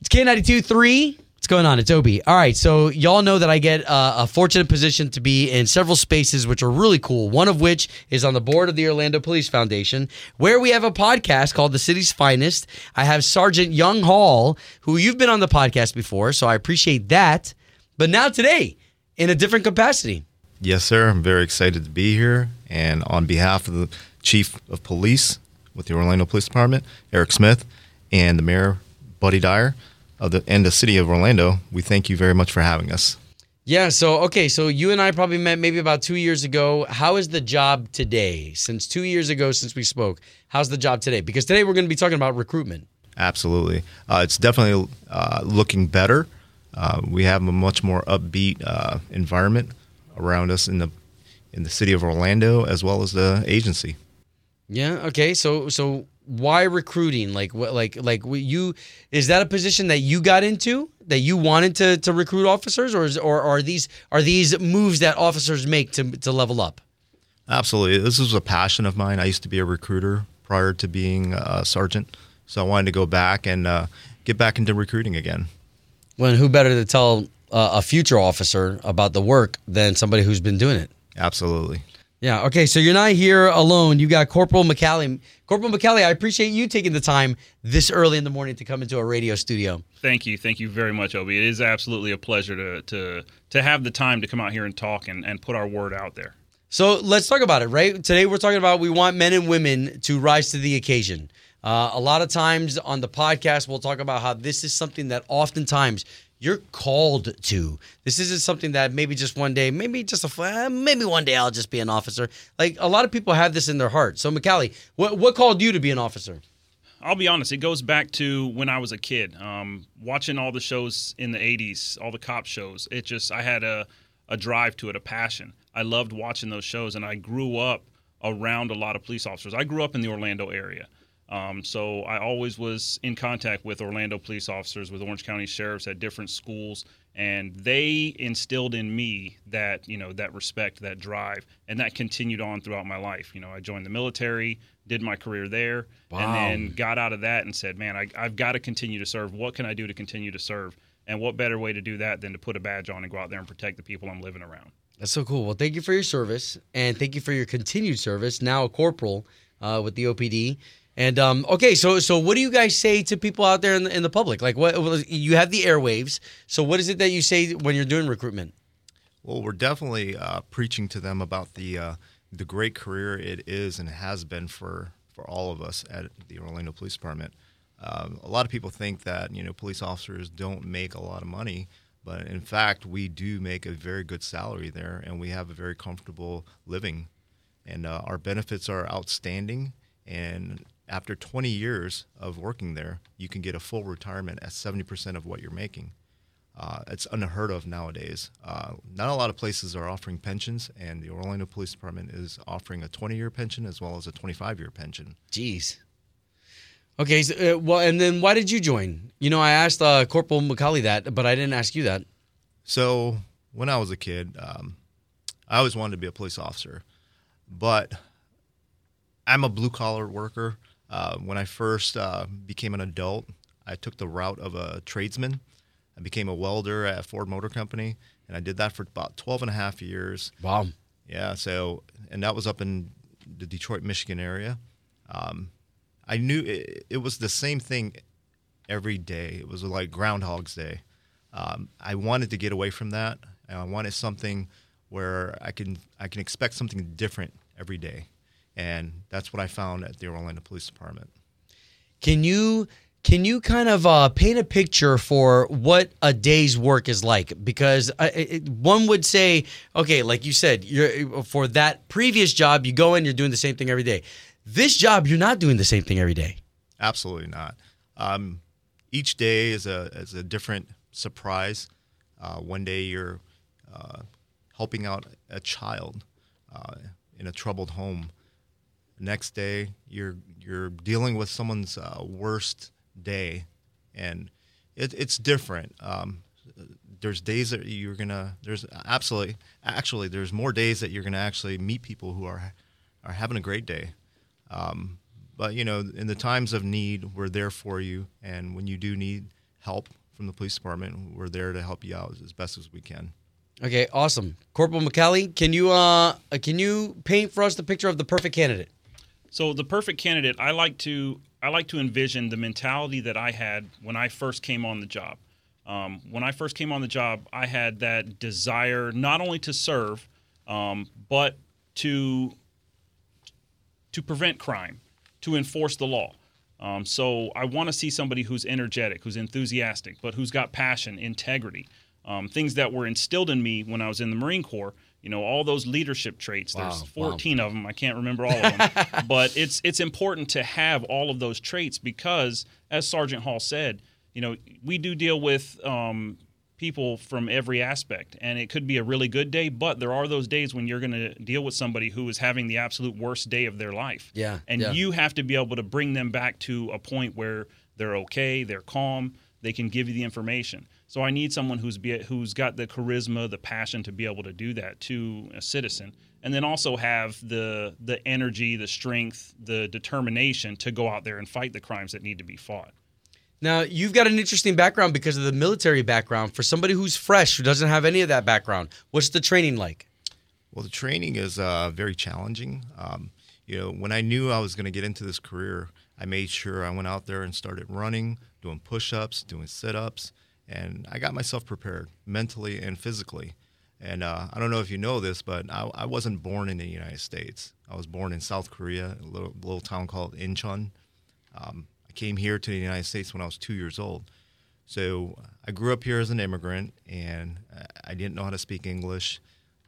It's K92 3. What's going on? It's Obi. All right, so y'all know that I get uh, a fortunate position to be in several spaces, which are really cool. One of which is on the board of the Orlando Police Foundation, where we have a podcast called The City's Finest. I have Sergeant Young Hall, who you've been on the podcast before, so I appreciate that. But now today, in a different capacity. Yes, sir. I'm very excited to be here. And on behalf of the Chief of Police with the Orlando Police Department, Eric Smith, and the Mayor, Buddy Dyer, of the and the City of Orlando, we thank you very much for having us. Yeah, so okay, so you and I probably met maybe about two years ago. How is the job today? Since two years ago, since we spoke, how's the job today? Because today we're going to be talking about recruitment. Absolutely, uh, it's definitely uh, looking better. Uh, we have a much more upbeat uh, environment around us in the in the city of Orlando as well as the agency. Yeah. Okay. So so why recruiting? Like what? Like like you is that a position that you got into that you wanted to to recruit officers, or is, or are these are these moves that officers make to to level up? Absolutely, this is a passion of mine. I used to be a recruiter prior to being a sergeant, so I wanted to go back and uh, get back into recruiting again. Well, who better to tell uh, a future officer about the work than somebody who's been doing it? Absolutely. Yeah. Okay. So you're not here alone. You got Corporal McCallie. Corporal McCallie, I appreciate you taking the time this early in the morning to come into a radio studio. Thank you. Thank you very much, Obi. It is absolutely a pleasure to to to have the time to come out here and talk and, and put our word out there. So let's talk about it, right? Today we're talking about we want men and women to rise to the occasion. Uh, a lot of times on the podcast, we'll talk about how this is something that oftentimes you're called to. This isn't something that maybe just one day, maybe just a eh, maybe one day I'll just be an officer. Like a lot of people have this in their heart. So McCallie, what what called you to be an officer? I'll be honest. It goes back to when I was a kid, um, watching all the shows in the '80s, all the cop shows. It just I had a a drive to it, a passion. I loved watching those shows, and I grew up around a lot of police officers. I grew up in the Orlando area. Um, so I always was in contact with Orlando police officers, with Orange County sheriffs at different schools, and they instilled in me that you know that respect, that drive, and that continued on throughout my life. You know, I joined the military, did my career there, wow. and then got out of that and said, "Man, I, I've got to continue to serve. What can I do to continue to serve?" And what better way to do that than to put a badge on and go out there and protect the people I'm living around? That's so cool. Well, thank you for your service, and thank you for your continued service. Now a corporal uh, with the OPD. And um, okay, so so what do you guys say to people out there in the, in the public? Like, what you have the airwaves. So what is it that you say when you're doing recruitment? Well, we're definitely uh, preaching to them about the uh, the great career it is and has been for for all of us at the Orlando Police Department. Um, a lot of people think that you know police officers don't make a lot of money, but in fact, we do make a very good salary there, and we have a very comfortable living, and uh, our benefits are outstanding. And after 20 years of working there, you can get a full retirement at 70% of what you're making. Uh, it's unheard of nowadays. Uh, not a lot of places are offering pensions, and the Orlando Police Department is offering a 20 year pension as well as a 25 year pension. Jeez. Okay, so, uh, well, and then why did you join? You know, I asked uh, Corporal McCauley that, but I didn't ask you that. So, when I was a kid, um, I always wanted to be a police officer, but I'm a blue collar worker. Uh, when I first uh, became an adult, I took the route of a tradesman. I became a welder at Ford Motor Company, and I did that for about 12 and a half years. Wow. Yeah, so, and that was up in the Detroit, Michigan area. Um, I knew it, it, was the same thing every day. It was like Groundhog's Day. Um, I wanted to get away from that. I wanted something where I can I can expect something different every day and that's what I found at the Orlando Police Department. Can you can you kind of uh, paint a picture for what a day's work is like? Because I, it, one would say, okay, like you said, you're for that previous job, you go in, you're doing the same thing every day. This job, you're not doing the same thing every day. Absolutely not. Um, each day is a is a different surprise. Uh, one day you're uh, helping out a child uh, in a troubled home. Next day you're you're dealing with someone's uh, worst day, and it, it's different. Um, there's days that you're gonna there's absolutely actually there's more days that you're gonna actually meet people who are are having a great day. Um, but you know, in the times of need, we're there for you, and when you do need help from the police department, we're there to help you out as best as we can. Okay, awesome. Corporal McCallie, can you uh can you paint for us the picture of the perfect candidate? So the perfect candidate, I like to I like to envision the mentality that I had when I first came on the job. Um, when I first came on the job, I had that desire not only to serve, um, but to to prevent crime, to enforce the law. Um, so I want to see somebody who's energetic, who's enthusiastic, but who's got passion, integrity, um, things that were instilled in me when I was in the Marine Corps. You know, all those leadership traits. Wow, There's 14 of them. I can't remember all of them, but it's it's important to have all of those traits because, as Sergeant Hall said, you know, we do deal with um, people from every aspect, and it could be a really good day, but there are those days when you're going to deal with somebody who is having the absolute worst day of their life. Yeah, and yeah. you have to be able to bring them back to a point where they're okay, they're calm, they can give you the information. So I need someone who's be, who's got the charisma, the passion to be able to do that to a citizen, and then also have the the energy, the strength, the determination to go out there and fight the crimes that need to be fought. Now, you've got an interesting background because of the military background. For somebody who's fresh, who doesn't have any of that background, what's the training like? Well, the training is uh, very challenging. Um, you know, when I knew I was going to get into this career, I made sure I went out there and started running, doing push-ups, doing sit-ups, and I got myself prepared mentally and physically. And uh, I don't know if you know this, but I, I, wasn't born in the United States. I was born in South Korea, a little, little town called Incheon. Um, I came here to the United States when I was two years old. So I grew up here as an immigrant, and I didn't know how to speak English.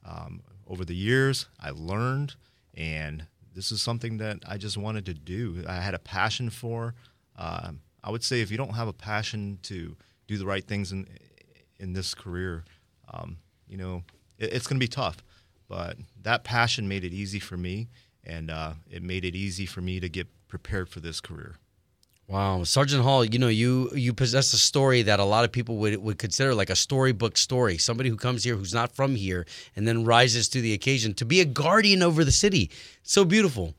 Um, over the years, I learned, and this is something that I just wanted to do. I had a passion for. Um, I would say if you don't have a passion to do the right things in in this career, um, you know, it, it's going to be tough. But that passion made it easy for me, and uh, it made it easy for me to get prepared for this career. Wow, Sergeant Hall, you know you you possess a story that a lot of people would would consider like a storybook story. Somebody who comes here who's not from here and then rises to the occasion to be a guardian over the city. So beautiful.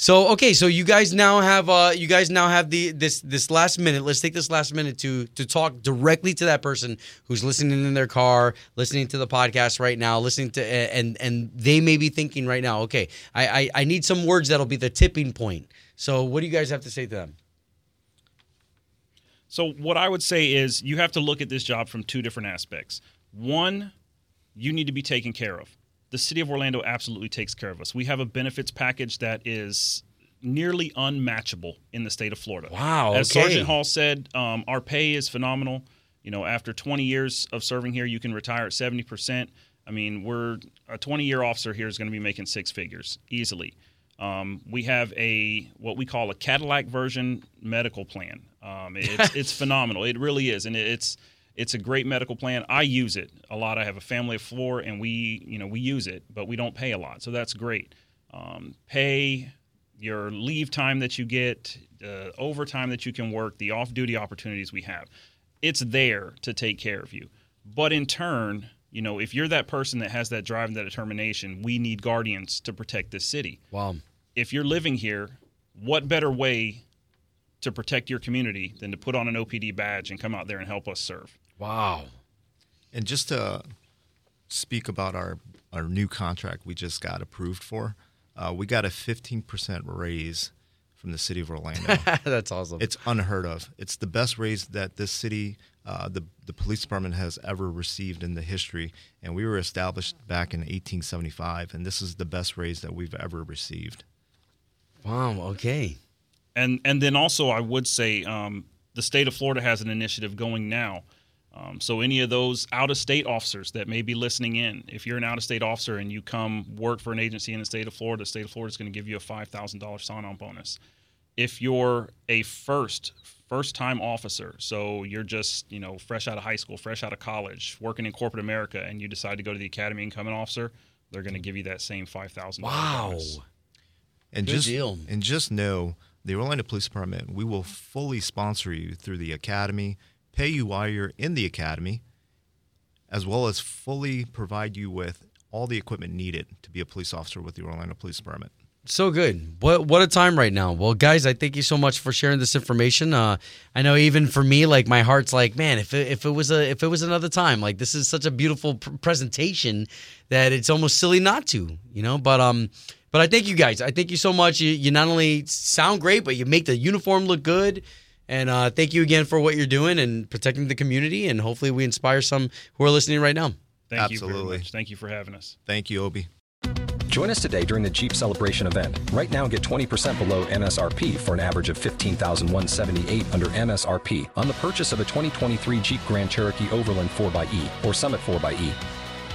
So okay, so you guys now have uh you guys now have the this this last minute. Let's take this last minute to to talk directly to that person who's listening in their car, listening to the podcast right now, listening to and and they may be thinking right now, okay, I I, I need some words that'll be the tipping point. So what do you guys have to say to them? So what I would say is you have to look at this job from two different aspects. One, you need to be taken care of. The city of Orlando absolutely takes care of us. We have a benefits package that is nearly unmatchable in the state of Florida. Wow. As okay. Sergeant Hall said, um, our pay is phenomenal. You know, after 20 years of serving here, you can retire at 70%. I mean, we're a 20 year officer here is going to be making six figures easily. Um, we have a what we call a Cadillac version medical plan. Um, it's it's phenomenal. It really is, and it's it's a great medical plan. I use it a lot. I have a family of four, and we you know we use it, but we don't pay a lot, so that's great. Um, pay your leave time that you get, uh, overtime that you can work, the off-duty opportunities we have. It's there to take care of you, but in turn, you know, if you're that person that has that drive and that determination, we need guardians to protect this city. Wow. If you're living here, what better way to protect your community than to put on an OPD badge and come out there and help us serve? Wow. And just to speak about our, our new contract we just got approved for, uh, we got a 15% raise from the city of Orlando. That's awesome. It's unheard of. It's the best raise that this city, uh, the the police department has ever received in the history. And we were established back in 1875, and this is the best raise that we've ever received. Wow. Okay. And and then also I would say um, the state of Florida has an initiative going now. Um, so any of those out of state officers that may be listening in, if you're an out of state officer and you come work for an agency in the state of Florida, the state of Florida is going to give you a five thousand dollars sign on bonus. If you're a first first time officer. So you're just, you know, fresh out of high school, fresh out of college, working in corporate America, and you decide to go to the academy and become an officer, they're going to give you that same $5,000. Wow. And Good just deal. and just know the Orlando Police Department, we will fully sponsor you through the academy, pay you while you're in the academy, as well as fully provide you with all the equipment needed to be a police officer with the Orlando Police Department. So good. What what a time right now. Well, guys, I thank you so much for sharing this information. Uh, I know even for me, like my heart's like, man, if it, if it was a if it was another time, like this is such a beautiful pr- presentation that it's almost silly not to, you know. But um, but I thank you guys. I thank you so much. You you not only sound great, but you make the uniform look good. And uh, thank you again for what you're doing and protecting the community. And hopefully, we inspire some who are listening right now. Thank you Absolutely. very much. Thank you for having us. Thank you, Obi. Join us today during the Jeep Celebration event. Right now, get 20% below MSRP for an average of 15178 under MSRP on the purchase of a 2023 Jeep Grand Cherokee Overland 4xE or Summit 4xE.